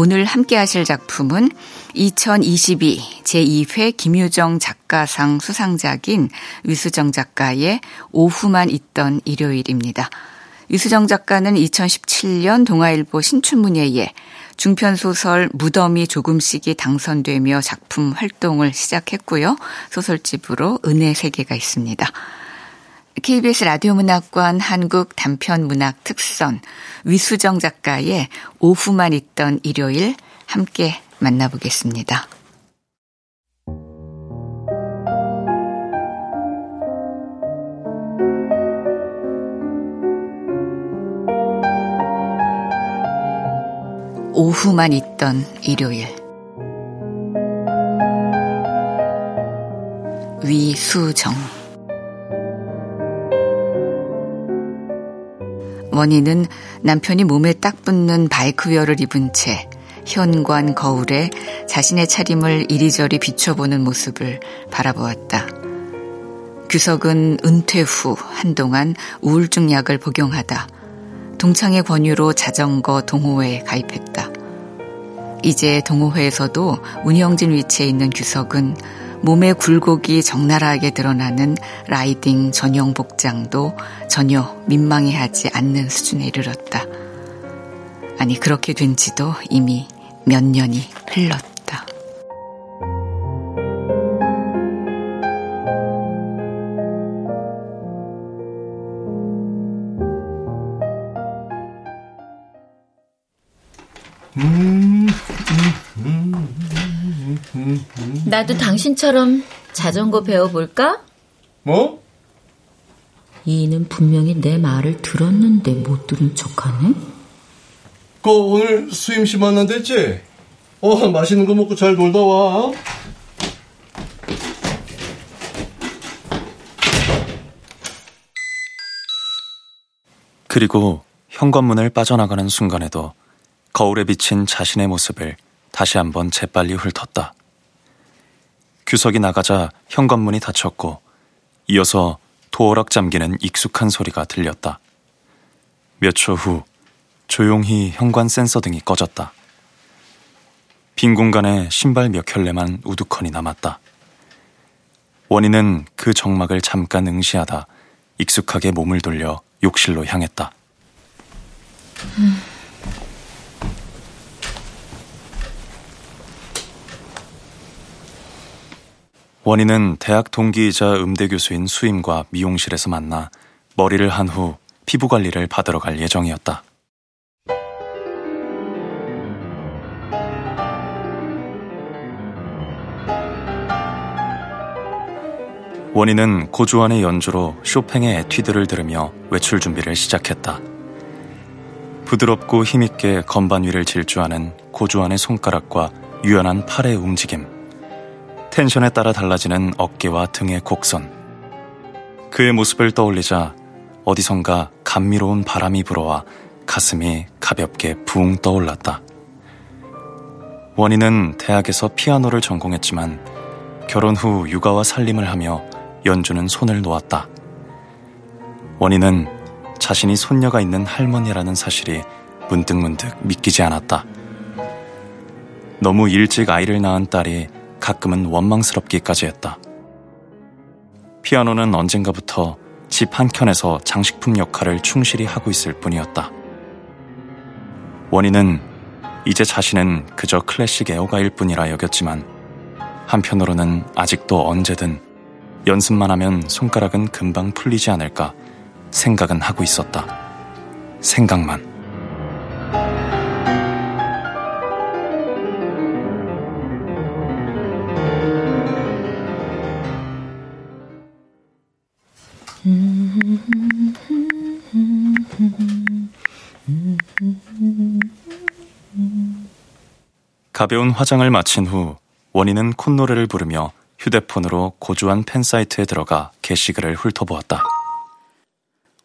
오늘 함께 하실 작품은 2022 제2회 김유정 작가상 수상작인 위수정 작가의 오후만 있던 일요일입니다. 위수정 작가는 2017년 동아일보 신춘문예에 중편소설 무덤이 조금씩이 당선되며 작품 활동을 시작했고요. 소설집으로 은혜 세계가 있습니다. KBS 라디오 문학관 한국 단편 문학 특선 위수정 작가의 오후만 있던 일요일 함께 만나보겠습니다. 오후만 있던 일요일 위수정 원인은 남편이 몸에 딱 붙는 바이크웨어를 입은 채 현관 거울에 자신의 차림을 이리저리 비춰보는 모습을 바라보았다. 규석은 은퇴 후 한동안 우울증 약을 복용하다 동창의 권유로 자전거 동호회에 가입했다. 이제 동호회에서도 운영진 위치에 있는 규석은 몸의 굴곡이 적나라하게 드러나는 라이딩 전용 복장도 전혀 민망해하지 않는 수준에 이르렀다. 아니, 그렇게 된 지도 이미 몇 년이 흘렀다. 나도 당신처럼 자전거 배워볼까? 뭐? 이는 분명히 내 말을 들었는데 못 들은 척하네? 그 오늘 수임 씨 만난댔지? 어 맛있는 거 먹고 잘 놀다 와. 그리고 현관문을 빠져나가는 순간에도 거울에 비친 자신의 모습을 다시 한번 재빨리 훑었다. 규석이 나가자 현관문이 닫혔고 이어서 도어락 잠기는 익숙한 소리가 들렸다. 몇 초 후 조용히 현관 센서 등이 꺼졌다. 빈 공간에 신발 몇 켤레만 우두커니 남았다. 원인은 그 정막을 잠깐 응시하다 익숙하게 몸을 돌려 욕실로 향했다. 음. 원인은 대학 동기이자 음대 교수인 수임과 미용실에서 만나 머리를 한 후 피부 관리를 받으러 갈 예정이었다. 원인은 고주환의 연주로 쇼팽의 에뛰드를 들으며 외출 준비를 시작했다. 부드럽고 힘있게 건반 위를 질주하는 고주환의 손가락과 유연한 팔의 움직임. 텐션에 따라 달라지는 어깨와 등의 곡선. 그의 모습을 떠올리자 어디선가 감미로운 바람이 불어와 가슴이 가볍게 붕 떠올랐다. 원인은 대학에서 피아노를 전공했지만 결혼 후 육아와 살림을 하며 연주는 손을 놓았다. 원인은 자신이 손녀가 있는 할머니라는 사실이 문득문득 믿기지 않았다. 너무 일찍 아이를 낳은 딸이 가끔은 원망스럽기까지 했다. 피아노는 언젠가부터 집 한켠에서 장식품 역할을 충실히 하고 있을 뿐이었다. 원인은 이제 자신은 그저 클래식 애호가일 뿐이라 여겼지만 한편으로는 아직도 언제든 연습만 하면 손가락은 금방 풀리지 않을까 생각은 하고 있었다. 생각만. 가벼운 화장을 마친 후 원희는 콧노래를 부르며 휴대폰으로 고주환 팬사이트에 들어가 게시글을 훑어보았다.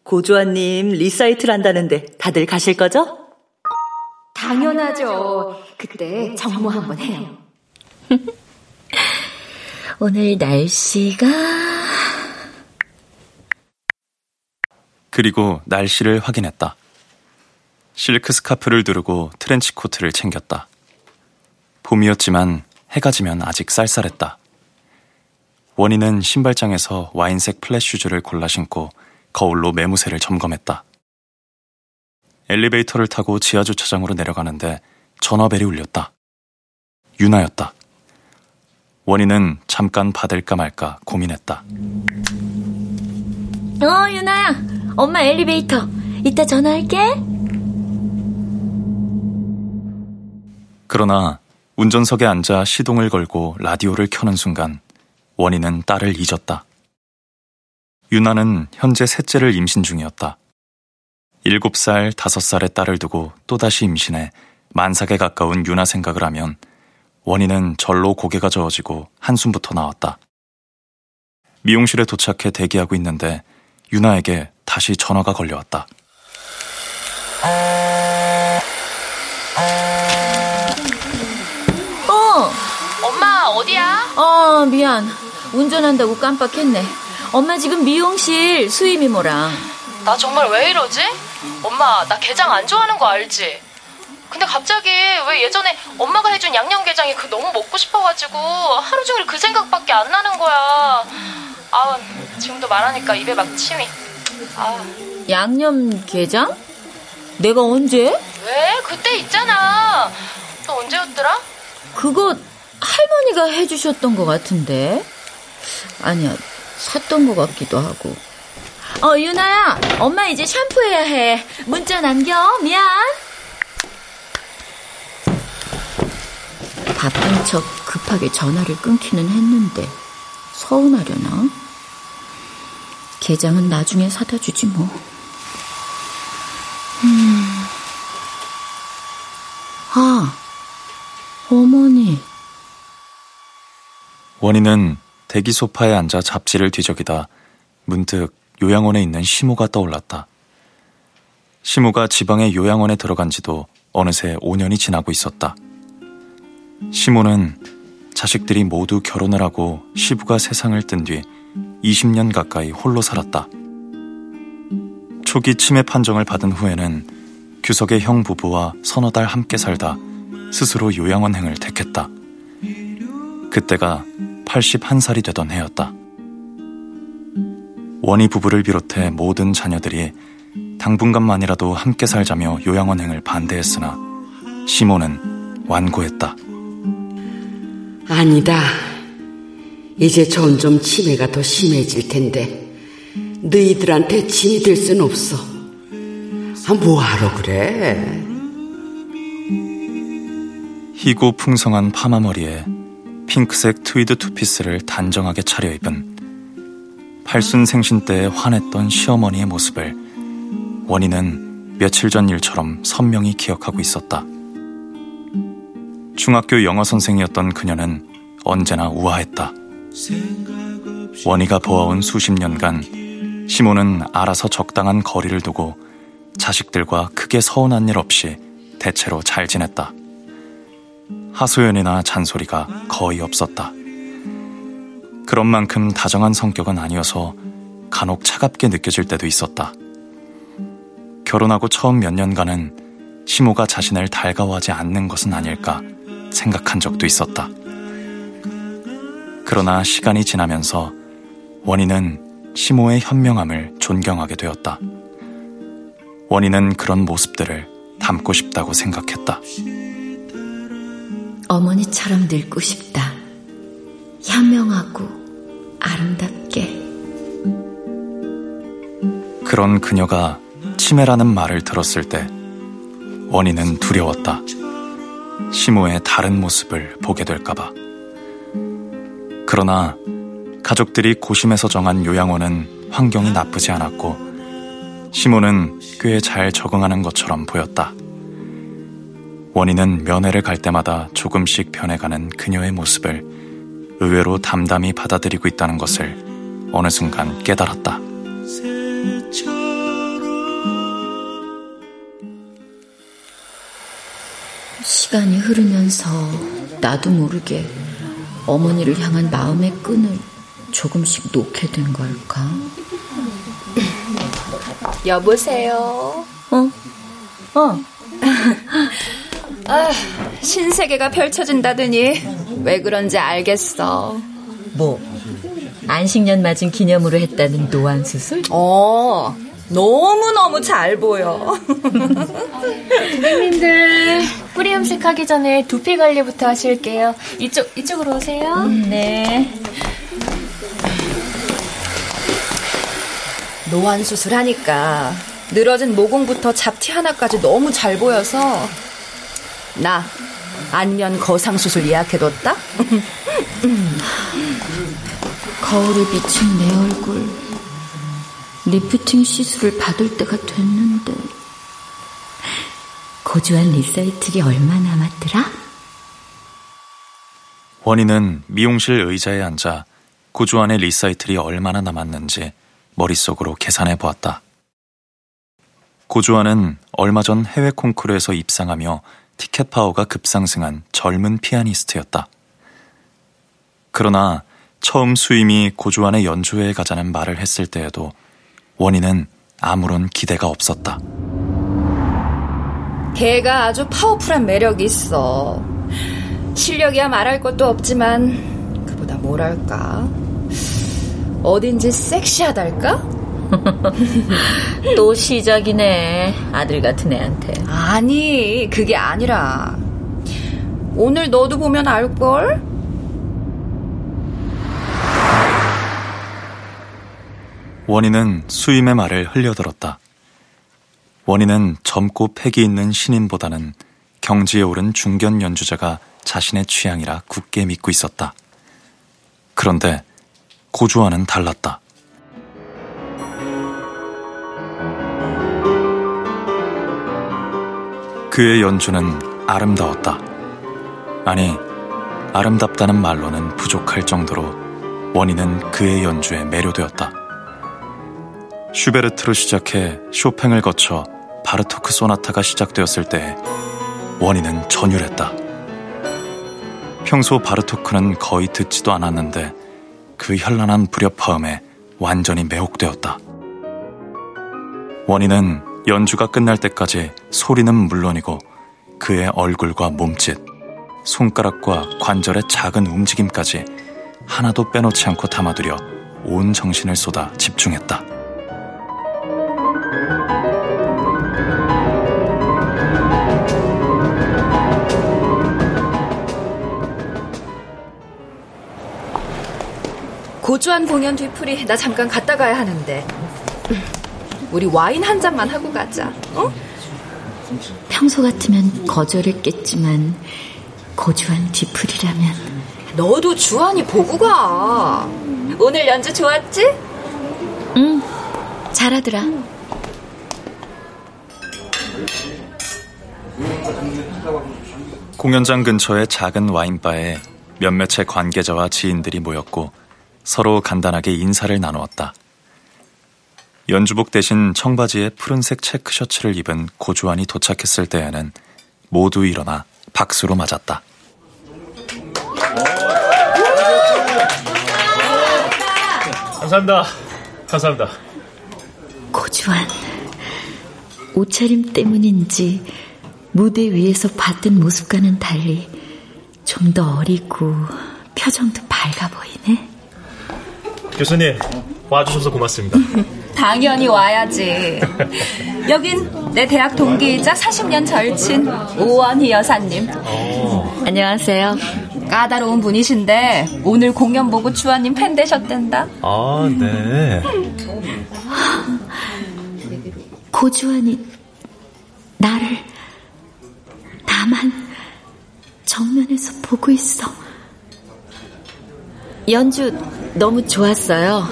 고주환님 리사이틀을 한다는데 다들 가실 거죠? 당연하죠. 그때 정모 한번 해요. 오늘 날씨가 그리고 날씨를 확인했다. 실크 스카프를 두르고 트렌치 코트를 챙겼다. 봄이었지만 해가 지면 아직 쌀쌀했다. 원인은 신발장에서 와인색 플랫슈즈를 골라 신고 거울로 매무새를 점검했다. 엘리베이터를 타고 지하주차장으로 내려가는데 전화벨이 울렸다. 유나였다. 원인은 잠깐 받을까 말까 고민했다. 어 유나야 엄마 엘리베이터 이따 전화할게 그러나 운전석에 앉아 시동을 걸고 라디오를 켜는 순간 원인은 딸을 잊었다. 유나는 현재 셋째를 임신 중이었다. 7살, 5살의 딸을 두고 또다시 임신해 만삭에 가까운 유나 생각을 하면 원인은 절로 고개가 저어지고 한숨부터 나왔다. 미용실에 도착해 대기하고 있는데 유나에게 다시 전화가 걸려왔다. 어 엄마, 어, 미안. 운전한다고 깜빡했네. 엄마 지금 미용실 수임이모랑. 나 정말 왜 이러지? 엄마, 나 게장 안 좋아하는 거 알지? 근데 갑자기 왜 예전에 엄마가 해준 양념게장이 그 너무 먹고 싶어가지고 하루 종일 그 생각밖에 안 나는 거야. 아, 지금도 말하니까 입에 막 침이. 아, 양념게장? 내가 언제? 왜? 그때 있잖아. 또 언제였더라? 그거 할머니가 해주셨던 것 같은데. 아니야, 샀던 것 같기도 하고. 어, 유나야, 엄마 이제 샴푸해야 해. 문자 남겨. 미안. 바쁜 척 급하게 전화를 끊기는 했는데 서운하려나? 게장은 나중에 사다 주지 뭐. 음. 아, 어머니. 원인은 대기 소파에 앉아 잡지를 뒤적이다 문득 요양원에 있는 시모가 떠올랐다. 시모가 지방의 요양원에 들어간 지도 어느새 5년이 지나고 있었다. 시모는 자식들이 모두 결혼을 하고 시부가 세상을 뜬 뒤 20년 가까이 홀로 살았다. 초기 치매 판정을 받은 후에는 규석의 형 부부와 서너 달 함께 살다 스스로 요양원행을 택했다. 그때가 81살이 되던 해였다. 원희 부부를 비롯해 모든 자녀들이 당분간만이라도 함께 살자며 요양원행을 반대했으나 시모는 완고했다. 아니다. 이제 점점 치매가 더 심해질 텐데 너희들한테 짐이 될 순 없어. 아, 뭐하러 그래? 희고 풍성한 파마머리에 핑크색 트위드 투피스를 단정하게 차려입은 팔순 생신 때에 환했던 시어머니의 모습을 원희는 며칠 전 일처럼 선명히 기억하고 있었다. 중학교 영어 선생이었던 그녀는 언제나 우아했다. 원희가 보아온 수십 년간 시모는 알아서 적당한 거리를 두고 자식들과 크게 서운한 일 없이 대체로 잘 지냈다. 하소연이나 잔소리가 거의 없었다. 그런 만큼 다정한 성격은 아니어서 간혹 차갑게 느껴질 때도 있었다. 결혼하고 처음 몇 년간은 시모가 자신을 달가워하지 않는 것은 아닐까 생각한 적도 있었다. 그러나 시간이 지나면서 원인은 시모의 현명함을 존경하게 되었다. 원인은 그런 모습들을 담고 싶다고 생각했다. 어머니처럼 늙고 싶다. 현명하고 아름답게. 그런 그녀가 치매라는 말을 들었을 때 원인은 두려웠다. 시모의 다른 모습을 보게 될까봐. 그러나 가족들이 고심해서 정한 요양원은 환경이 나쁘지 않았고 시모는 꽤 잘 적응하는 것처럼 보였다. 원인은 면회를 갈 때마다 조금씩 변해가는 그녀의 모습을 의외로 담담히 받아들이고 있다는 것을 어느 순간 깨달았다. 시간이 흐르면서 나도 모르게 어머니를 향한 마음의 끈을 조금씩 놓게 된 걸까? 여보세요. 어? 어. 아, 신세계가 펼쳐진다더니 왜 그런지 알겠어. 뭐? 안식년 맞은 기념으로 했다는 노안 수술? 어, 너무너무 잘 보여. 고객님들, 뿌리 염색하기 전에 두피 관리부터 하실게요. 이쪽, 이쪽으로 오세요. 음, 네. 노안 수술하니까 늘어진 모공부터 잡티 하나까지 너무 잘 보여서 나 안면 거상 수술 예약해뒀다. 거울에 비친 내 얼굴 리프팅 시술을 받을 때가 됐는데 고주환 리사이틀이 얼마 남았더라? 원희는 미용실 의자에 앉아 고주환의 리사이틀이 얼마나 남았는지 머릿속으로 계산해 보았다. 고주환은 얼마 전 해외 콩쿠르에서 입상하며 티켓 파워가 급상승한 젊은 피아니스트였다. 그러나 처음 수임이 고주환의 연주회에 가자는 말을 했을 때에도 원희는 아무런 기대가 없었다. 걔가 아주 파워풀한 매력이 있어. 실력이야 말할 것도 없지만 그보다 뭐랄까 어딘지 섹시하달까? 또 시작이네. 아들 같은 애한테. 아니, 그게 아니라. 오늘 너도 보면 알걸? 원희는 수임의 말을 흘려들었다. 원희는 젊고 패기 있는 신인보다는 경지에 오른 중견 연주자가 자신의 취향이라 굳게 믿고 있었다. 그런데 고주와는 달랐다. 그의 연주는 아름다웠다. 아니, 아름답다는 말로는 부족할 정도로 원희는 그의 연주에 매료되었다. 슈베르트로 시작해 쇼팽을 거쳐 바르토크 소나타가 시작되었을 때 원희는 전율했다. 평소 바르토크는 거의 듣지도 않았는데 그 현란한 불협화음에 완전히 매혹되었다. 원희는 연주가 끝날 때까지 소리는 물론이고 그의 얼굴과 몸짓, 손가락과 관절의 작은 움직임까지 하나도 빼놓지 않고 담아두려 온 정신을 쏟아 집중했다. 고주한 공연 뒤풀이 나 잠깐 갔다 가야 하는데 우리 와인 한 잔만 하고 가자 어? 평소 같으면 거절했겠지만 고주한 뒤풀이라면 너도 주한이 보고 가 오늘 연주 좋았지? 응 잘하더라 공연장 근처의 작은 와인바에 몇몇의 관계자와 지인들이 모였고 서로 간단하게 인사를 나누었다. 연주복 대신 청바지에 푸른색 체크 셔츠를 입은 고주환이 도착했을 때에는 모두 일어나 박수로 맞았다. 감사합니다. 감사합니다. 고주환, 옷차림 때문인지 무대 위에서 봤던 모습과는 달리 좀 더 어리고 표정도 밝아 보이네. 교수님, 와주셔서 고맙습니다. 당연히 와야지. 여긴 내 대학 동기이자 40년 절친 오원희 여사님. 어. 안녕하세요. 까다로운 분이신데 오늘 공연 보고 주아님 팬 되셨댄다. 아, 네. 고주환이 나를 나만 정면에서 보고 있어. 연주 너무 좋았어요.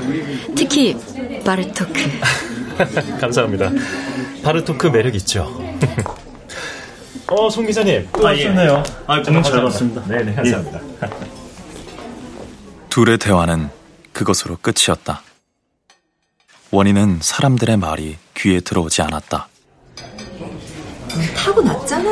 특히 바르토크. 감사합니다. 바르토크 매력 있죠. 어, 송 기자님 또 아, 오셨네요. 예. 아, 정말 잘 봤습니다. 네 네, 감사합니다. 예. 둘의 대화는 그것으로 끝이었다. 원인은 사람들의 말이 귀에 들어오지 않았다. 타고났잖아.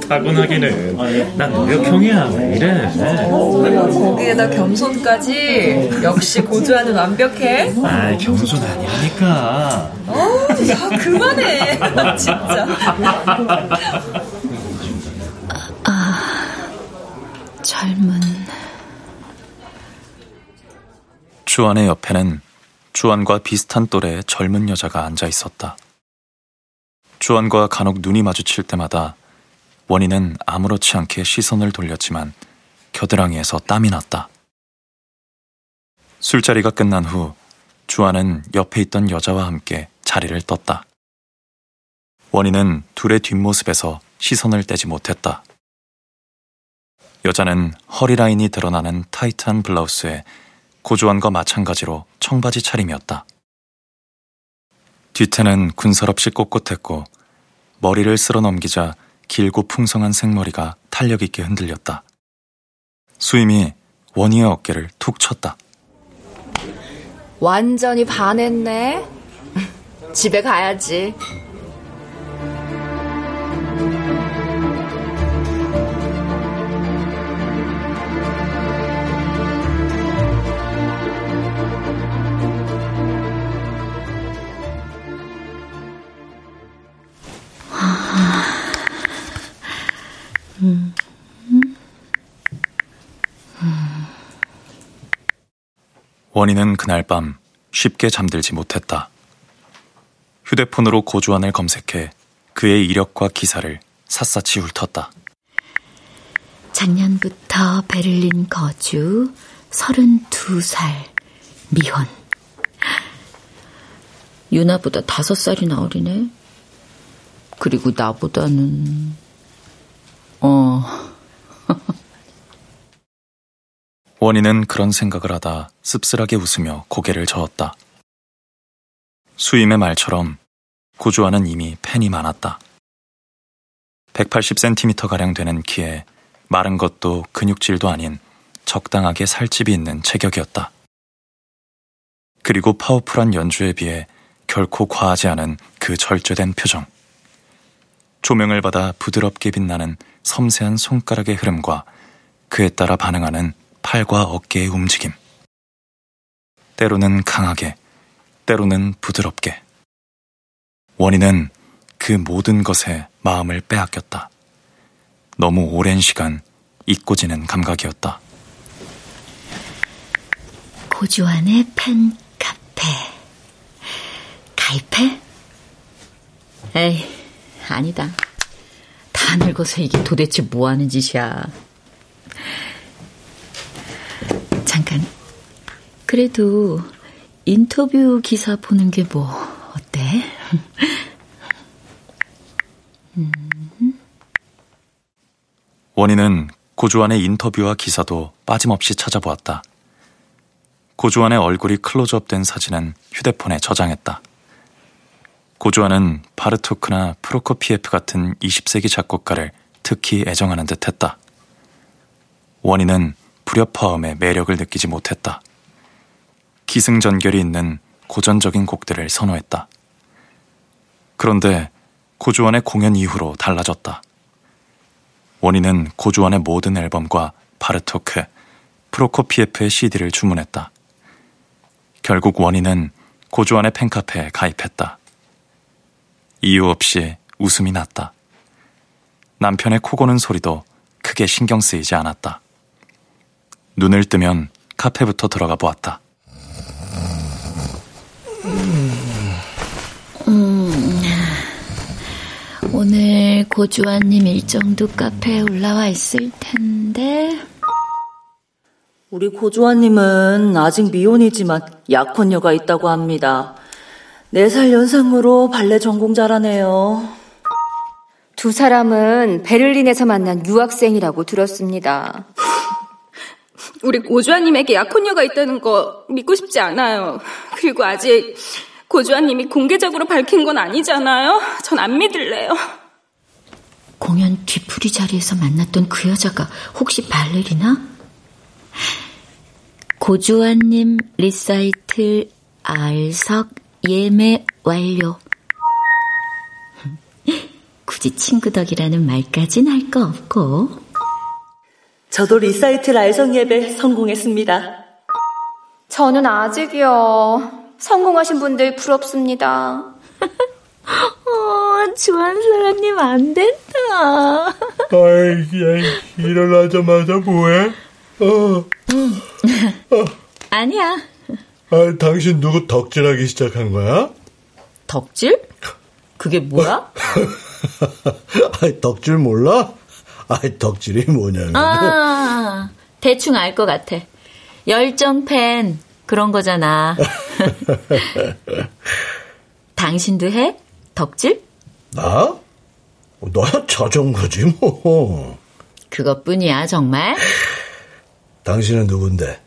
타고나기는. 난 노력형이야. 왜 이래? 거기에다 겸손까지. 역시 고주하는 완벽해. 아, 겸손 아니라니까. 어, 야, 그만해. 진짜. 아, 젊은. 주안의 옆에는 주안과 비슷한 또래의 젊은 여자가 앉아 있었다. 주안과 간혹 눈이 마주칠 때마다 원인은 아무렇지 않게 시선을 돌렸지만 겨드랑이에서 땀이 났다. 술자리가 끝난 후 주안은 옆에 있던 여자와 함께 자리를 떴다. 원인은 둘의 뒷모습에서 시선을 떼지 못했다. 여자는 허리 라인이 드러나는 타이트한 블라우스에 고주안과 마찬가지로 청바지 차림이었다. 뒤태는 군살없이 꼿꼿했고 머리를 쓸어 넘기자 길고 풍성한 생머리가 탄력 있게 흔들렸다. 수임이 원희의 어깨를 툭 쳤다. 완전히 반했네. 집에 가야지. 원희는 그날 밤 쉽게 잠들지 못했다. 휴대폰으로 고주안을 검색해 그의 이력과 기사를 샅샅이 훑었다. 작년부터 베를린 거주, 32살, 미혼. 유나보다 다섯 살이나 어리네. 그리고 나보다는, 어. 원희는 그런 생각을 하다 씁쓸하게 웃으며 고개를 저었다. 수임의 말처럼 고주아는 이미 팬이 많았다. 180cm가량 되는 키에 마른 것도 근육질도 아닌 적당하게 살집이 있는 체격이었다. 그리고 파워풀한 연주에 비해 결코 과하지 않은 그 절제된 표정. 조명을 받아 부드럽게 빛나는 섬세한 손가락의 흐름과 그에 따라 반응하는 팔과 어깨의 움직임. 때로는 강하게, 때로는 부드럽게. 원인은 그 모든 것에 마음을 빼앗겼다. 너무 오랜 시간 잊고 지는 감각이었다. 고주안의 팬 카페. 가입해? 에이, 아니다. 다 늙어서 이게 도대체 뭐 하는 짓이야. 잠깐. 그래도 인터뷰 기사 보는 게 뭐 어때? 원인은 고주안의 인터뷰와 기사도 빠짐없이 찾아보았다. 고주안의 얼굴이 클로즈업된 사진은 휴대폰에 저장했다. 고주안은 바르토크나 프로코피에프 같은 20세기 작곡가를 특히 애정하는 듯 했다. 원인은 불협화음의 매력을 느끼지 못했다. 기승전결이 있는 고전적인 곡들을 선호했다. 그런데 고주원의 공연 이후로 달라졌다. 원인은 고주원의 모든 앨범과 바르토크, 프로코피에프의 CD를 주문했다. 결국 원인은 고주원의 팬카페에 가입했다. 이유 없이 웃음이 났다. 남편의 코 고는 소리도 크게 신경 쓰이지 않았다. 눈을 뜨면 카페부터 들어가 보았다. 음, 오늘 고주환님 일정도 카페에 올라와 있을 텐데. 우리 고주환님은 아직 미혼이지만 약혼녀가 있다고 합니다. 4살 연상으로 발레 전공자라네요. 두 사람은 베를린에서 만난 유학생이라고 들었습니다. 우리 고주아님에게 약혼녀가 있다는 거 믿고 싶지 않아요. 그리고 아직 고주아님이 공개적으로 밝힌 건 아니잖아요. 전 안 믿을래요. 공연 뒤풀이 자리에서 만났던 그 여자가 혹시 발레리나? 고주환님 리사이틀 알석 예매 완료. 굳이 친구 덕이라는 말까진 할 거 없고. 저도 리사이틀 알석 예배 성공했습니다. 저는 아직이요. 성공하신 분들 부럽습니다. 어, 주한사랑님 안 된다. 아이, 야, 일어나자마자 뭐해? 어. 응. 어. 아니야. 아, 당신 누구 덕질하기 시작한 거야? 덕질? 그게 뭐야? 아, 덕질 몰라? 아, 덕질이 뭐냐면. 아, 대충 알 것 같아. 열정 팬 그런 거잖아. 당신도 해? 덕질? 나? 너야 자전거지 뭐. 그것뿐이야 정말? 당신은 누군데?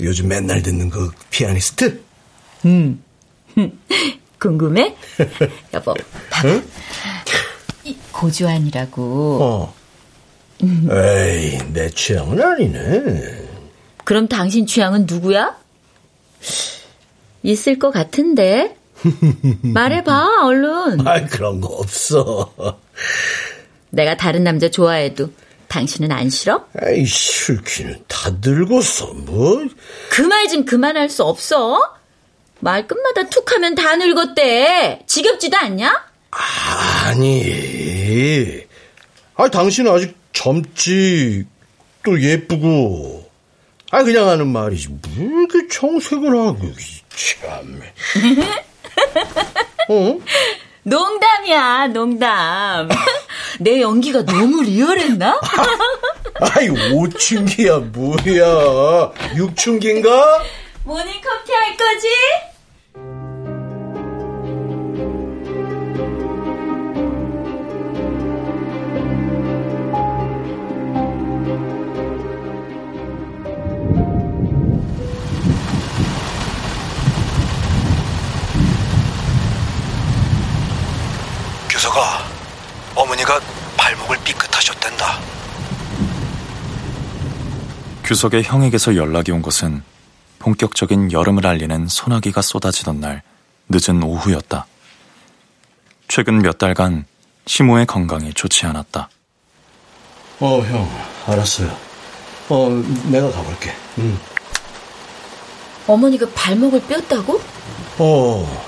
요즘 맨날 듣는 그 피아니스트? 음. 궁금해? 여보, 봐봐. 응? 고주환이라고. 어. 에이, 내 취향은 아니네. 그럼 당신 취향은 누구야? 있을 것 같은데. 말해봐, 얼른. 아, 그런 거 없어. 내가 다른 남자 좋아해도 당신은 안 싫어? 에이, 싫기는 다 늙었어, 뭐. 그 말 좀 그만할 수 없어? 말끝마다 툭 하면 다 늙었대. 지겹지도 않냐? 아니. 아, 당신은 아직 젊지, 또 예쁘고. 아, 그냥 하는 말이지. 뭘 이렇게 정색을 하고, 참. 어? 농담이야, 농담. 내 연기가 너무 리얼했나? 아이, 오춘기야, 뭐야. 육춘기인가? 모닝 커피 할 거지? 어머니가 발목을 삐끗하셨댄다. 규석의 형에게서 연락이 온 것은 본격적인 여름을 알리는 소나기가 쏟아지던 날 늦은 오후였다. 최근 몇 달간 시모의 건강이 좋지 않았다. 어, 형, 알았어요. 어, 내가 가볼게. 응. 어머니가 발목을 뼈었다고? 어,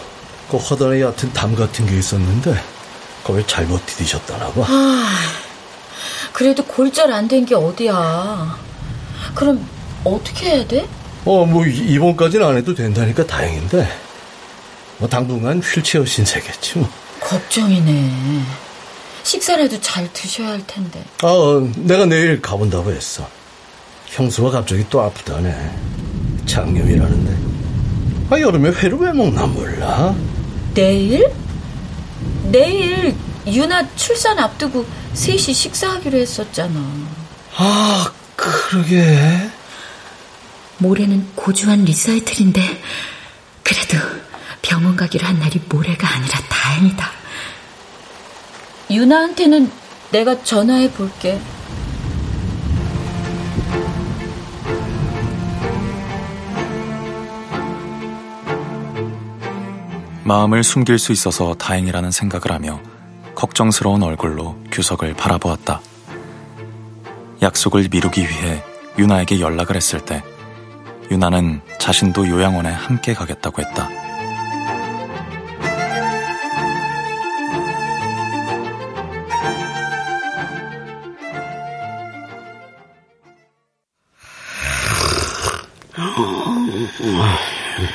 그 허단에 얕은 담 같은 게 있었는데 거기 잘못 디디셨다나 봐. 아, 그래도 골절 안 된 게 어디야. 그럼 어떻게 해야 돼? 어, 뭐 입원까지는 안 해도 된다니까 다행인데 뭐 당분간 휠체어 신세겠지 뭐. 걱정이네. 식사라도 잘 드셔야 할 텐데. 아, 어, 내가 내일 가본다고 했어. 형수가 갑자기 또 아프다네. 장염이라는데. 아, 여름에 회를 왜 먹나 몰라. 내일? 내일 유나 출산 앞두고 셋이 식사하기로 했었잖아. 아, 그러게. 모레는 고주한 리사이틀인데 그래도 병원 가기로 한 날이 모레가 아니라 다행이다. 유나한테는 내가 전화해 볼게. 마음을 숨길 수 있어서 다행이라는 생각을 하며 걱정스러운 얼굴로 규석을 바라보았다. 약속을 미루기 위해 유나에게 연락을 했을 때 유나는 자신도 요양원에 함께 가겠다고 했다.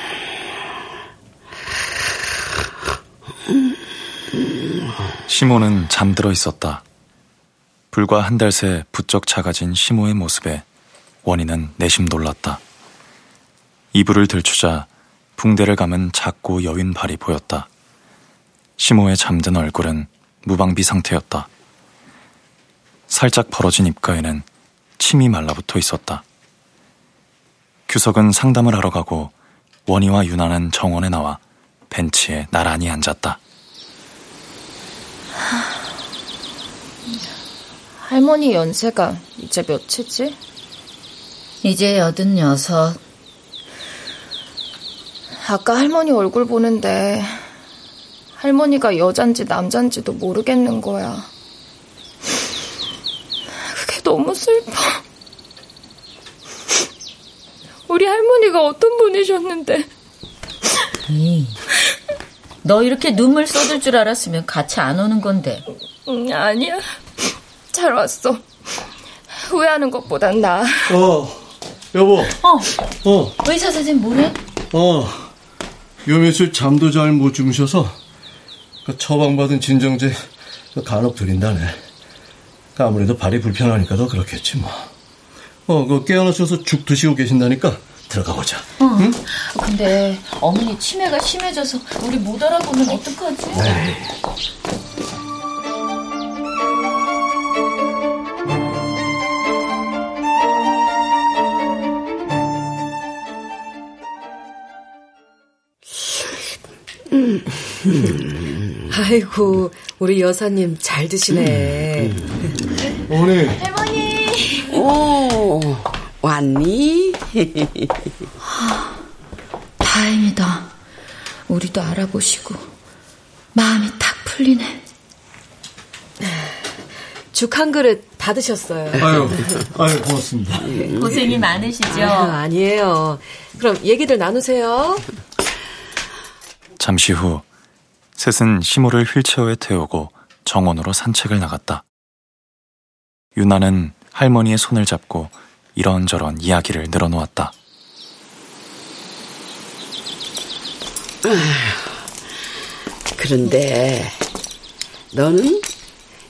시모는 잠들어 있었다. 불과 한 달 새 부쩍 작아진 시모의 모습에 원희는 내심 놀랐다. 이불을 들추자 붕대를 감은 작고 여윈 발이 보였다. 시모의 잠든 얼굴은 무방비 상태였다. 살짝 벌어진 입가에는 침이 말라붙어 있었다. 규석은 상담을 하러 가고 원희와 유나는 정원에 나와 벤치에 나란히 앉았다. 할머니 연세가 이제 몇이지? 이제 여든 여섯. 아까 할머니 얼굴 보는데 할머니가 여잔지 남잔지도 모르겠는 거야. 그게 너무 슬퍼. 우리 할머니가 어떤 분이셨는데. 이, 너 이렇게 눈물 쏟을 줄 알았으면 같이 안 오는 건데. 음, 아니야. 잘 왔어. 후회하는 것보단 나아. 어, 여보. 어. 어. 의사 선생님 뭐래? 어. 요 며칠 잠도 잘 못 주무셔서 그 처방받은 진정제 간혹 드린다네. 그 아무래도 발이 불편하니까 더 그렇겠지 뭐. 어, 그 깨어나셔서 죽 드시고 계신다니까 들어가 보자. 어. 응? 근데 어머니 치매가 심해져서 우리 못 알아보면 어떡하지? 에이. 아이고, 우리 여사님 잘 드시네. 어머니. 할머니. 오, 왔니? 다행이다. 우리도 알아보시고 마음이 탁 풀리네. 죽 한 그릇 다 드셨어요. 아유, 아유 고맙습니다. 고생이 많으시죠? 아, 아니에요. 그럼 얘기들 나누세요. 잠시 후 셋은 시모를 휠체어에 태우고 정원으로 산책을 나갔다. 유나는 할머니의 손을 잡고 이런저런 이야기를 늘어놓았다. 그런데 너는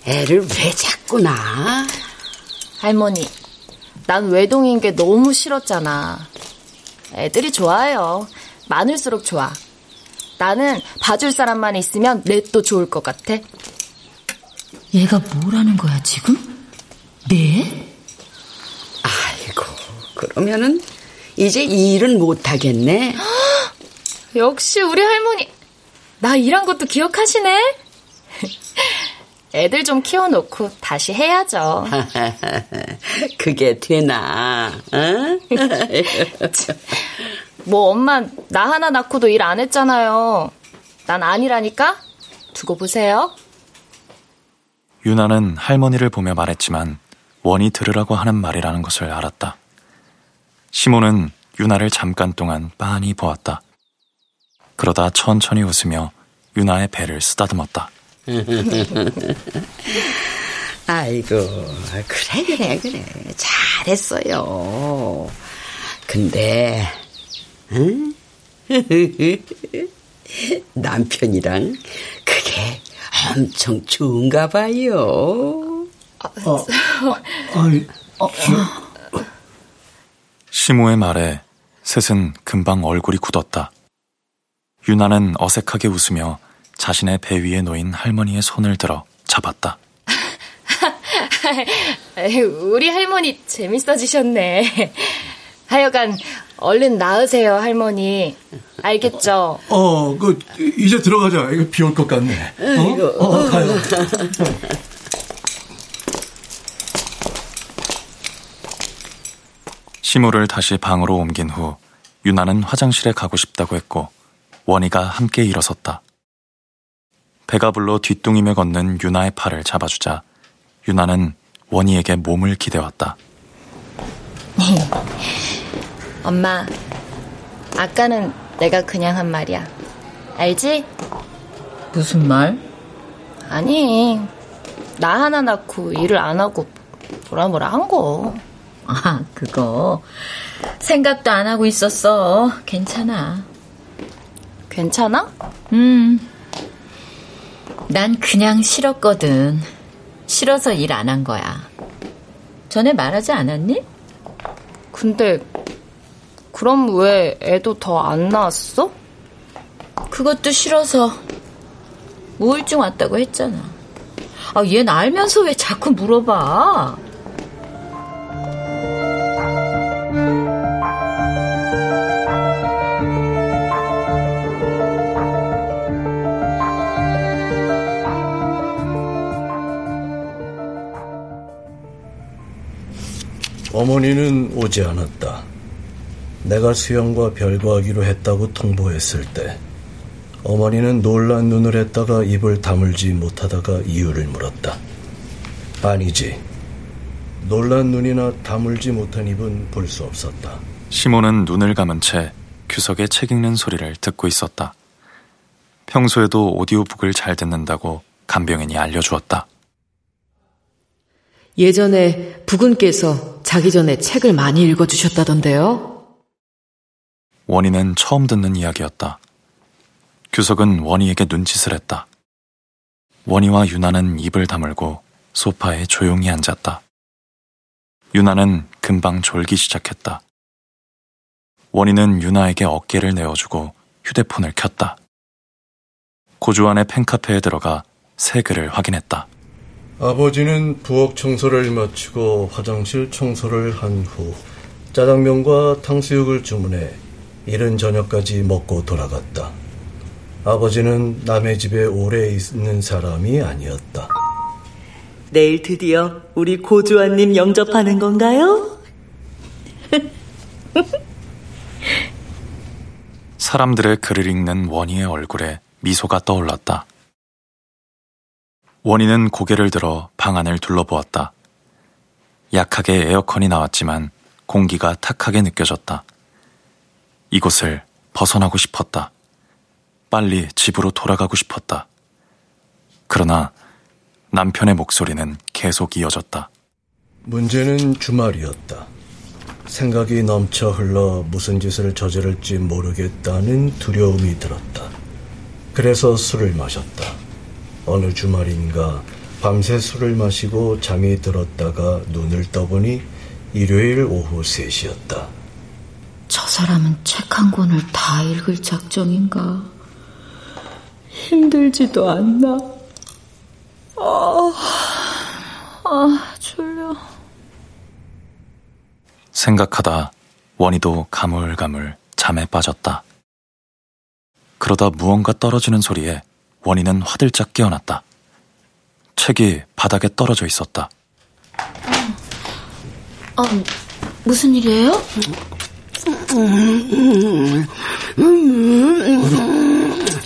애를 왜 자꾸 낳아? 할머니, 난 외동인 게 너무 싫었잖아. 애들이 좋아요. 많을수록 좋아. 나는 봐줄 사람만 있으면 넷도 좋을 것 같아. 얘가 뭐라는 거야, 지금? 네? 아이고, 그러면은 이제 일은 못하겠네. 역시 우리 할머니. 나 일한 것도 기억하시네? 애들 좀 키워놓고 다시 해야죠. 그게 되나? 어? 뭐 엄마 나 하나 낳고도 일 안 했잖아요. 난 아니라니까 두고 보세요. 유나는 할머니를 보며 말했지만 원이 들으라고 하는 말이라는 것을 알았다. 시모는 유나를 잠깐 동안 빤히 보았다. 그러다 천천히 웃으며 유나의 배를 쓰다듬었다. 아이고, 그래, 그래, 그래. 잘했어요. 근데, 응? 남편이랑 그게 엄청 좋은가 봐요. 어, 아이, 어, 시모의 말에 셋은 금방 얼굴이 굳었다. 유나는 어색하게 웃으며 자신의 배 위에 놓인 할머니의 손을 들어 잡았다. 우리 할머니 재밌어지셨네. 하여간 얼른 나으세요, 할머니. 알겠죠? 어, 그 이제 들어가자. 이거 비올 것 같네. 어? 어, 가요. 시모를 다시 방으로 옮긴 후 유나는 화장실에 가고 싶다고 했고 원희가 함께 일어섰다. 배가 불러 뒤뚱이며 걷는 유나의 팔을 잡아주자 유나는 원희에게 몸을 기대왔다. 엄마, 아까는 내가 그냥 한 말이야. 알지? 무슨 말? 아니, 나 하나 낳고 일을 안 하고 뭐라 뭐라 한 거. 아, 그거. 생각도 안 하고 있었어. 괜찮아. 괜찮아? 음. 난 그냥 싫었거든. 싫어서 일 안 한 거야. 전에 말하지 않았니? 근데 그럼 왜 애도 더 안 낳았어? 그것도 싫어서 우울증 왔다고 했잖아. 아, 얜 알면서 왜 자꾸 물어봐? 어머니는 오지 않았다. 내가 수영과 별거하기로 했다고 통보했을 때 어머니는 놀란 눈을 했다가 입을 다물지 못하다가 이유를 물었다. 아니지. 놀란 눈이나 다물지 못한 입은 볼 수 없었다. 시몬은 눈을 감은 채 규석의 책 읽는 소리를 듣고 있었다. 평소에도 오디오북을 잘 듣는다고 간병인이 알려주었다. 예전에 부군께서 자기 전에 책을 많이 읽어주셨다던데요? 원희는 처음 듣는 이야기였다. 규석은 원희에게 눈짓을 했다. 원희와 유나는 입을 다물고 소파에 조용히 앉았다. 유나는 금방 졸기 시작했다. 원희는 유나에게 어깨를 내어주고 휴대폰을 켰다. 고주안의 팬카페에 들어가 새 글을 확인했다. 아버지는 부엌 청소를 마치고 화장실 청소를 한 후 짜장면과 탕수육을 주문해 이른 저녁까지 먹고 돌아갔다. 아버지는 남의 집에 오래 있는 사람이 아니었다. 내일 드디어 우리 고주환님 영접하는 건가요? 사람들의 글을 읽는 원희의 얼굴에 미소가 떠올랐다. 원희는 고개를 들어 방 안을 둘러보았다. 약하게 에어컨이 나왔지만 공기가 탁하게 느껴졌다. 이곳을 벗어나고 싶었다. 빨리 집으로 돌아가고 싶었다. 그러나 남편의 목소리는 계속 이어졌다. 문제는 주말이었다. 생각이 넘쳐 흘러 무슨 짓을 저지를지 모르겠다는 두려움이 들었다. 그래서 술을 마셨다. 어느 주말인가 밤새 술을 마시고 잠이 들었다가 눈을 떠보니 일요일 오후 3시였다. 저 사람은 책 한 권을 다 읽을 작정인가? 힘들지도 않나? 아, 아, 졸려. 생각하다 원희도 가물가물 잠에 빠졌다. 그러다 무언가 떨어지는 소리에 원희는 화들짝 깨어났다. 책이 바닥에 떨어져 있었다. 어, 무슨 일이에요?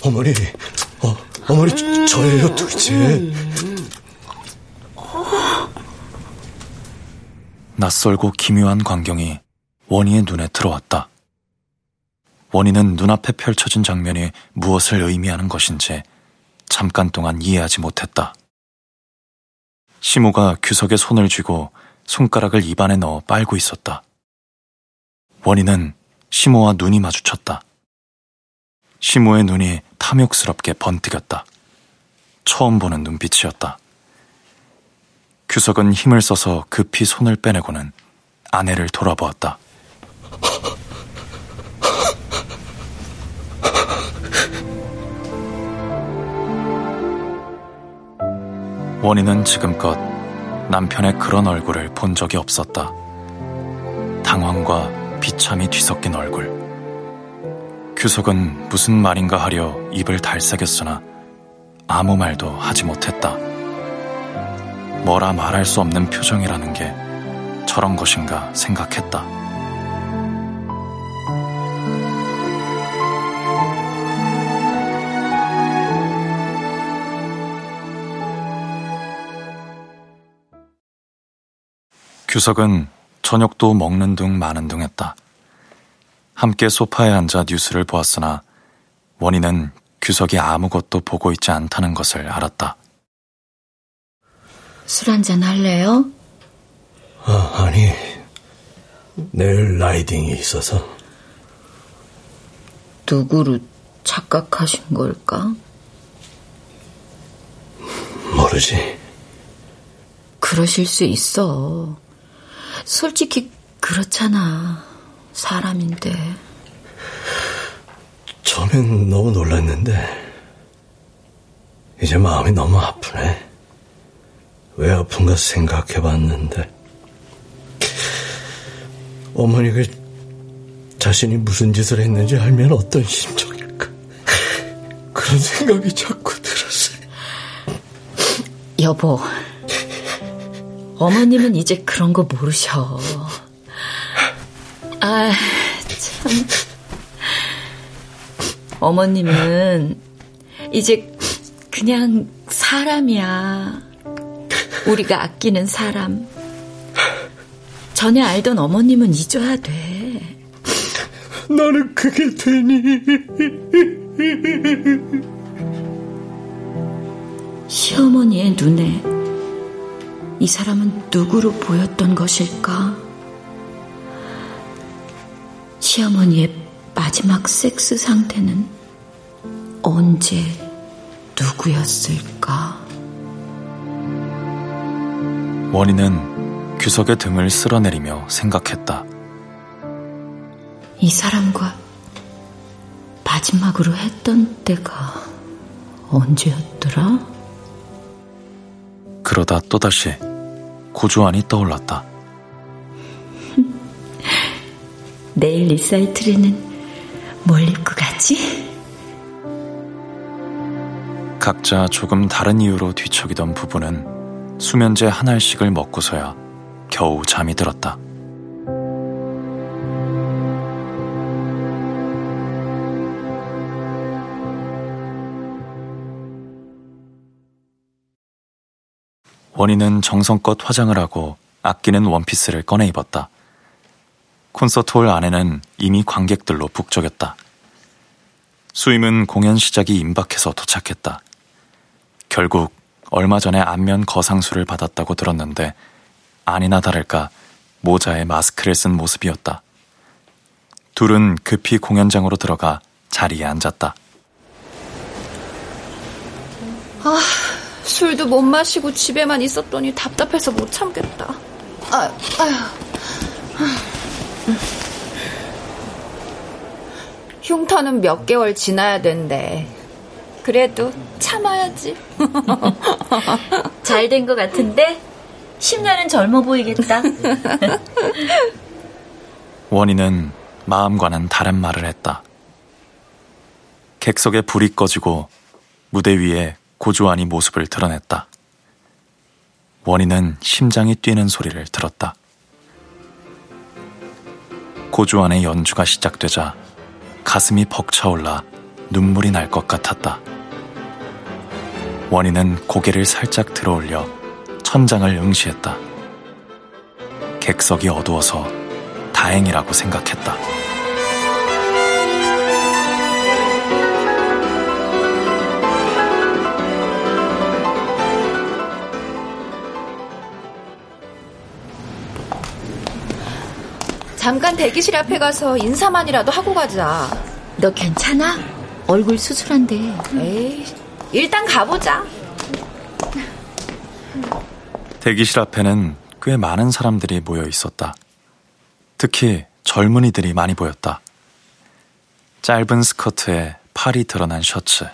어머니, 어, 어머니 저, 저예요 도대체. 낯설고 기묘한 광경이 원희의 눈에 들어왔다. 원희는 눈앞에 펼쳐진 장면이 무엇을 의미하는 것인지 잠깐 동안 이해하지 못했다. 시모가 규석의 손을 쥐고 손가락을 입안에 넣어 빨고 있었다. 원희는 시모와 눈이 마주쳤다. 시모의 눈이 탐욕스럽게 번뜩였다. 처음 보는 눈빛이었다. 규석은 힘을 써서 급히 손을 빼내고는 아내를 돌아보았다. 원희는 지금껏 남편의 그런 얼굴을 본 적이 없었다. 당황과 비참이 뒤섞인 얼굴. 규석은 무슨 말인가 하려 입을 달싹였으나 아무 말도 하지 못했다. 뭐라 말할 수 없는 표정이라는 게 저런 것인가 생각했다. 규석은 저녁도 먹는 둥 마는 둥 했다. 함께 소파에 앉아 뉴스를 보았으나 원희는 규석이 아무것도 보고 있지 않다는 것을 알았다. 술 한잔 할래요? 아, 아니, 내일 라이딩이 있어서. 누구를 착각하신 걸까? 모르지. 그러실 수 있어. 솔직히 그렇잖아. 사람인데. 처음엔 너무 놀랐는데, 이제 마음이 너무 아프네. 왜 아픈가 생각해 봤는데, 어머니가 자신이 무슨 짓을 했는지 알면 어떤 심정일까. 그런 생각이 자꾸 들었어요. 여보, 어머님은 이제 그런 거 모르셔. 아, 참. 참. 어머님은 이제 그냥 사람이야. 우리가 아끼는 사람. 전에 알던 어머님은 잊어야 돼. 나는 그게 되니. 시어머니의 눈에 이 사람은 누구로 보였던 것일까? 시어머니의 마지막 섹스 상태는 언제 누구였을까? 원희는 규석의 등을 쓸어내리며 생각했다. 이 사람과 마지막으로 했던 때가 언제였더라? 그러다 또다시 고주안이 떠올랐다. 내일 리사이틀에는 뭘 입고 가지? 각자 조금 다른 이유로 뒤척이던 부부는 수면제 한 알씩을 먹고서야 겨우 잠이 들었다. 원희는 정성껏 화장을 하고 아끼는 원피스를 꺼내 입었다. 콘서트 홀 안에는 이미 관객들로 북적였다. 수임은 공연 시작이 임박해서 도착했다. 결국 얼마 전에 안면 거상수를 받았다고 들었는데 아니나 다를까 모자에 마스크를 쓴 모습이었다. 둘은 급히 공연장으로 들어가 자리에 앉았다. 아, 술도 못 마시고 집에만 있었더니 답답해서 못 참겠다. 아, 아휴. 흉터는 몇 개월 지나야 된대. 그래도 참아야지. 잘 된 것 같은데? 10년은 젊어 보이겠다. 원희는 마음과는 다른 말을 했다. 객석에 불이 꺼지고 무대 위에 고주안이 모습을 드러냈다. 원희는 심장이 뛰는 소리를 들었다. 고주안의 연주가 시작되자 가슴이 벅차올라 눈물이 날 것 같았다. 원희는 고개를 살짝 들어올려 천장을 응시했다. 객석이 어두워서 다행이라고 생각했다. 잠깐 대기실 앞에 가서 인사만이라도 하고 가자. 너 괜찮아? 얼굴 수술한데. 에이, 일단 가보자. 대기실 앞에는 꽤 많은 사람들이 모여 있었다. 특히 젊은이들이 많이 보였다. 짧은 스커트에 팔이 드러난 셔츠.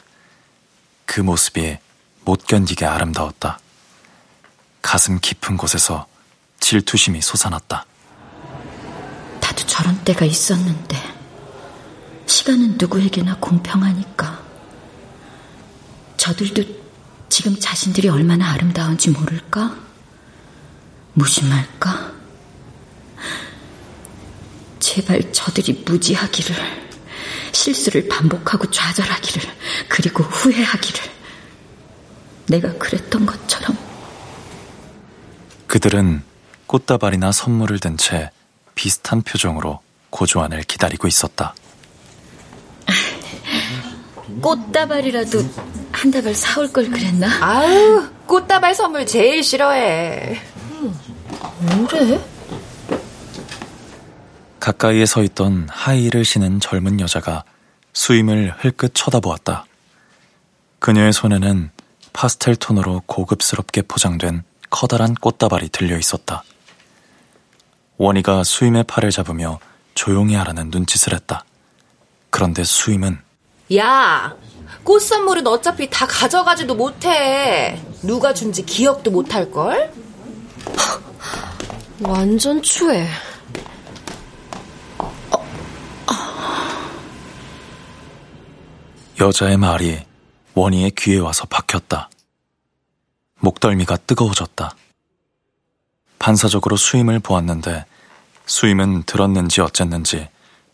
그 모습이 못 견디게 아름다웠다. 가슴 깊은 곳에서 질투심이 솟아났다. 나도 저런 때가 있었는데 시간은 누구에게나 공평하니까 저들도 지금 자신들이 얼마나 아름다운지 모를까? 무심할까? 제발 저들이 무지하기를 실수를 반복하고 좌절하기를 그리고 후회하기를 내가 그랬던 것처럼 그들은 꽃다발이나 선물을 든 채 비슷한 표정으로 고조안을 기다리고 있었다. 꽃다발이라도 한 다발 사올 걸 그랬나? 아유, 꽃다발 선물 제일 싫어해. 뭐래? 가까이에 서 있던 하이힐을 신은 젊은 여자가 수임을 흘끗 쳐다보았다. 그녀의 손에는 파스텔 톤으로 고급스럽게 포장된 커다란 꽃다발이 들려 있었다. 원희가 수임의 팔을 잡으며 조용히 하라는 눈짓을 했다. 그런데 수임은 야, 꽃 선물은 어차피 다 가져가지도 못해. 누가 준지 기억도 못할걸? 완전 추해. 여자의 말이 원희의 귀에 와서 박혔다. 목덜미가 뜨거워졌다. 반사적으로 수임을 보았는데 수임은 들었는지 어쨌는지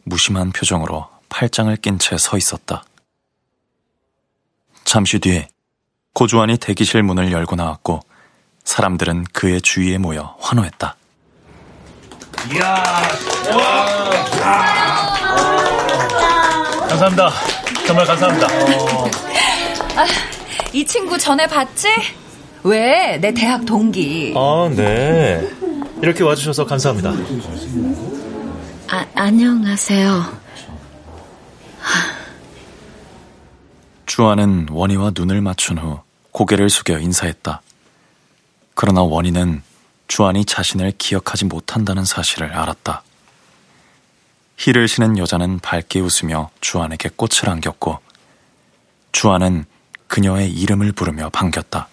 무심한 표정으로 팔짱을 낀 채 서 있었다. 잠시 뒤에 고주환이 대기실 문을 열고 나왔고 사람들은 그의 주위에 모여 환호했다. 이야, 감사합니다. 정말 감사합니다. 아, 이 친구 전에 봤지? 왜? 내 대학 동기. 아, 네. 이렇게 와주셔서 감사합니다. 아, 안녕하세요. 주아는 원희와 눈을 맞춘 후 고개를 숙여 인사했다. 그러나 원희는 주안이 자신을 기억하지 못한다는 사실을 알았다. 힐을 신은 여자는 밝게 웃으며 주환에게 꽃을 안겼고 주환은 그녀의 이름을 부르며 반겼다.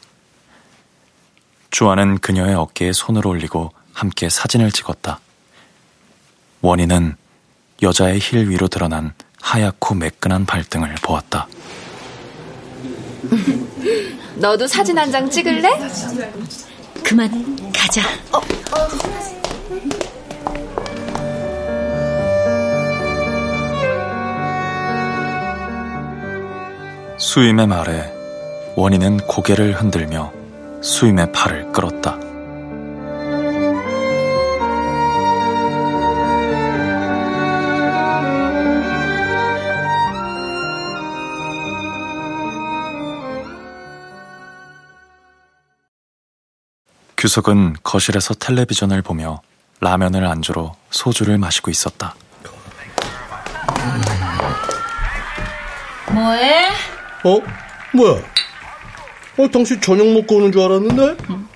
주환은 그녀의 어깨에 손을 올리고 함께 사진을 찍었다. 원희는 여자의 힐 위로 드러난 하얗고 매끈한 발등을 보았다. 너도 사진 한 장 찍을래? 그만 가자. 어, 어. 수임의 말에 원희는 고개를 흔들며 수임의 팔을 끌었다. 규석은 거실에서 텔레비전을 보며 라면을 안주로 소주를 마시고 있었다. 뭐해? 어? 뭐야? 어, 당신 저녁 먹고 오는 줄 알았는데? 응.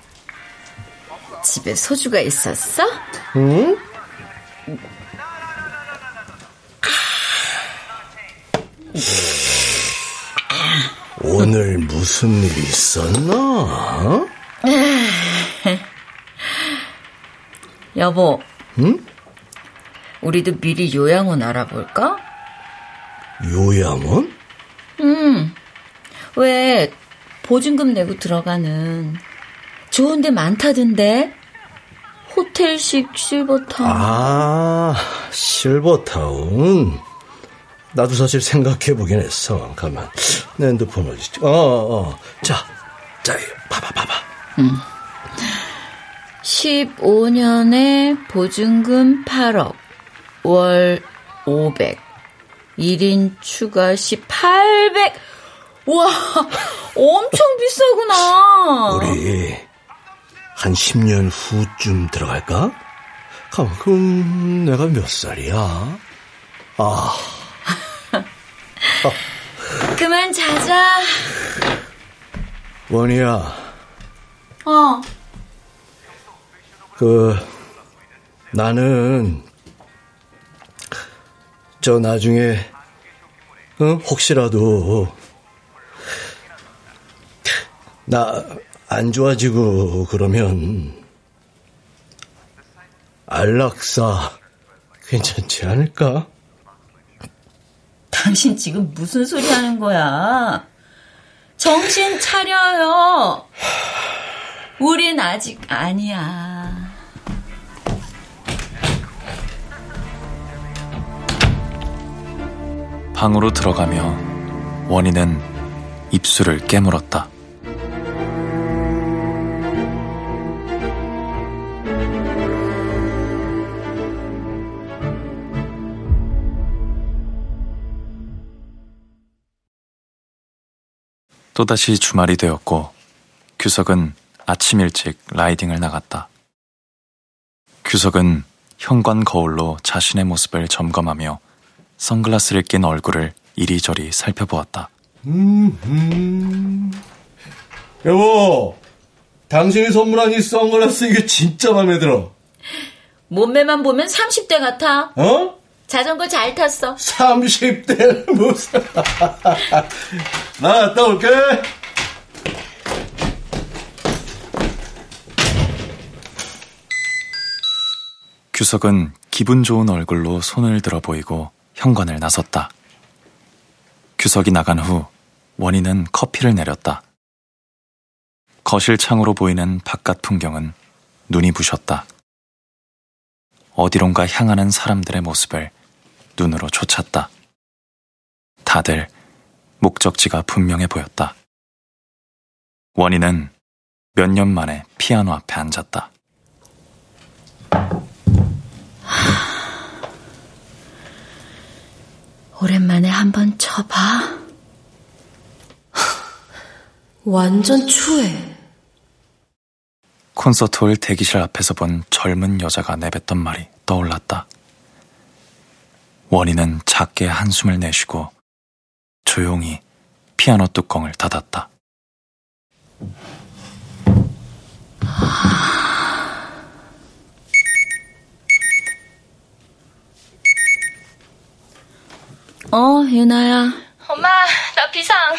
집에 소주가 있었어? 응? 오늘 무슨 일 있었나? 여보. 응? 우리도 미리 요양원 알아볼까? 요양원? 응. 왜 보증금 내고 들어가는 좋은 데 많다던데? 호텔식 실버타운. 아, 실버타운. 나도 사실 생각해보긴 했어. 가만. 내 핸드폰 어디 있지? 어, 어. 자, 자, 봐봐, 봐봐. 음. 15년에 보증금 8억, 월 500, 1인 추가 시 800. 와, 엄청 비싸구나. 우리 한 10년 후쯤 들어갈까? 가만, 그럼 내가 몇 살이야? 아. 그만 자자. 원이야. 어. 그, 나는, 저 나중에, 응? 혹시라도, 나 안 좋아지고 그러면, 안락사 괜찮지 않을까? 당신 지금 무슨 소리 하는 거야? 정신 차려요. 우린 아직 아니야. 방으로 들어가며 원희는 입술을 깨물었다. 또다시 주말이 되었고 규석은 아침 일찍 라이딩을 나갔다. 규석은 현관 거울로 자신의 모습을 점검하며 선글라스를 낀 얼굴을 이리저리 살펴보았다. 음, 음. 여보, 당신이 선물한 이 선글라스 이게 진짜 마음에 들어. 몸매만 보면 30대 같아. 어? 자전거 잘 탔어. 30대 무슨. 나 갔다 올게. 규석은 기분 좋은 얼굴로 손을 들어 보이고 현관을 나섰다. 규석이 나간 후 원희는 커피를 내렸다. 거실 창으로 보이는 바깥 풍경은 눈이 부셨다. 어디론가 향하는 사람들의 모습을 눈으로 쫓았다. 다들 목적지가 분명해 보였다. 원희는 몇 년 만에 피아노 앞에 앉았다. 오랜만에 한번 쳐봐. 완전 추해. 콘서트 홀 대기실 앞에서 본 젊은 여자가 내뱉던 말이 떠올랐다. 원희는 작게 한숨을 내쉬고 조용히 피아노 뚜껑을 닫았다. 어, 유나야. 엄마, 나 비상.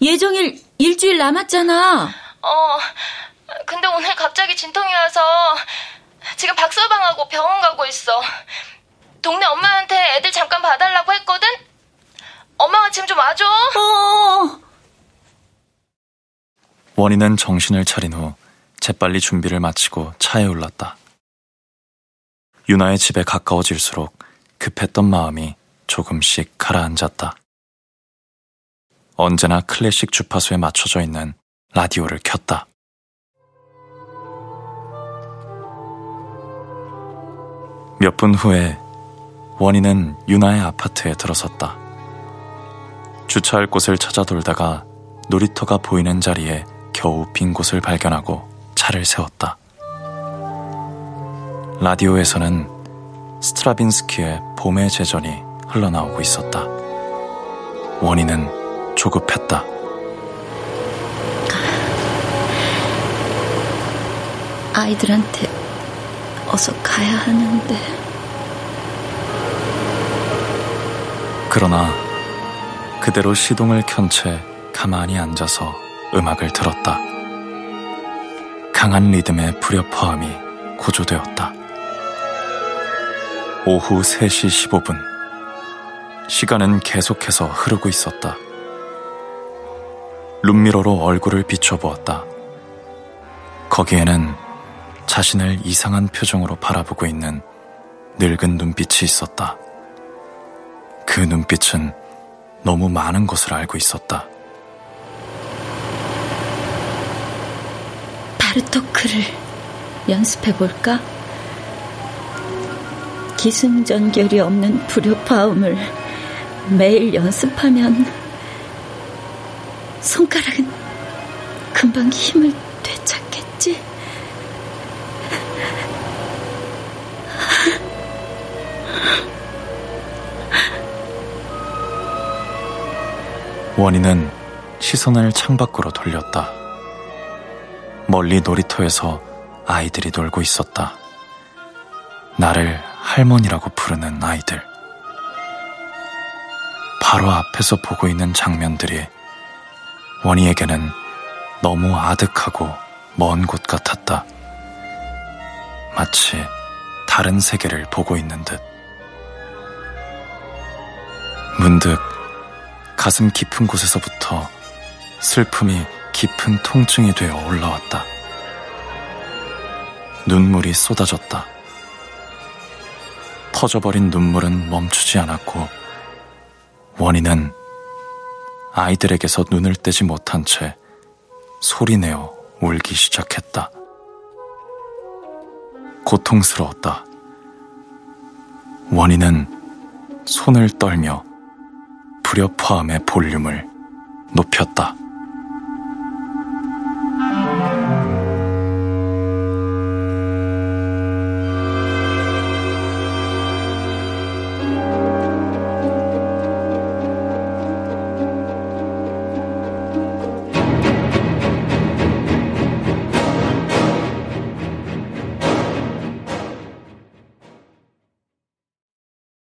예정일 일주일 남았잖아. 어, 근데 오늘 갑자기 진통이 와서 지금 박서방하고 병원 가고 있어. 동네 엄마한테 애들 잠깐 봐달라고 했거든? 엄마가 지금 좀 와줘. 어. 원희는 정신을 차린 후 재빨리 준비를 마치고 차에 올랐다. 유나의 집에 가까워질수록 급했던 마음이 조금씩 가라앉았다. 언제나 클래식 주파수에 맞춰져 있는 라디오를 켰다. 몇 분 후에 원희는 유나의 아파트에 들어섰다. 주차할 곳을 찾아 돌다가 놀이터가 보이는 자리에 겨우 빈 곳을 발견하고 차를 세웠다. 라디오에서는 스트라빈스키의 봄의 제전이 흘러나오고 있었다. 원희는 조급했다. 아이들한테 어서 가야 하는데. 그러나 그대로 시동을 켠 채 가만히 앉아서 음악을 들었다. 강한 리듬의 불협화음이 고조되었다. 오후 3시 15분. 시간은 계속해서 흐르고 있었다. 룸미러로 얼굴을 비춰보았다. 거기에는 자신을 이상한 표정으로 바라보고 있는 늙은 눈빛이 있었다. 그 눈빛은 너무 많은 것을 알고 있었다. 바르토크를 연습해 볼까? 기승전결이 없는 불협화음을 매일 연습하면 손가락은 금방 힘을 되찾 원희는 시선을 창밖으로 돌렸다. 멀리 놀이터에서 아이들이 놀고 있었다. 나를 할머니라고 부르는 아이들. 바로 앞에서 보고 있는 장면들이 원희에게는 너무 아득하고 먼 곳 같았다. 마치 다른 세계를 보고 있는 듯. 문득 가슴 깊은 곳에서부터 슬픔이 깊은 통증이 되어 올라왔다. 눈물이 쏟아졌다. 터져버린 눈물은 멈추지 않았고, 원희는 아이들에게서 눈을 떼지 못한 채 소리내어 울기 시작했다. 고통스러웠다. 원희는 손을 떨며 불협화음의 볼륨을 높였다.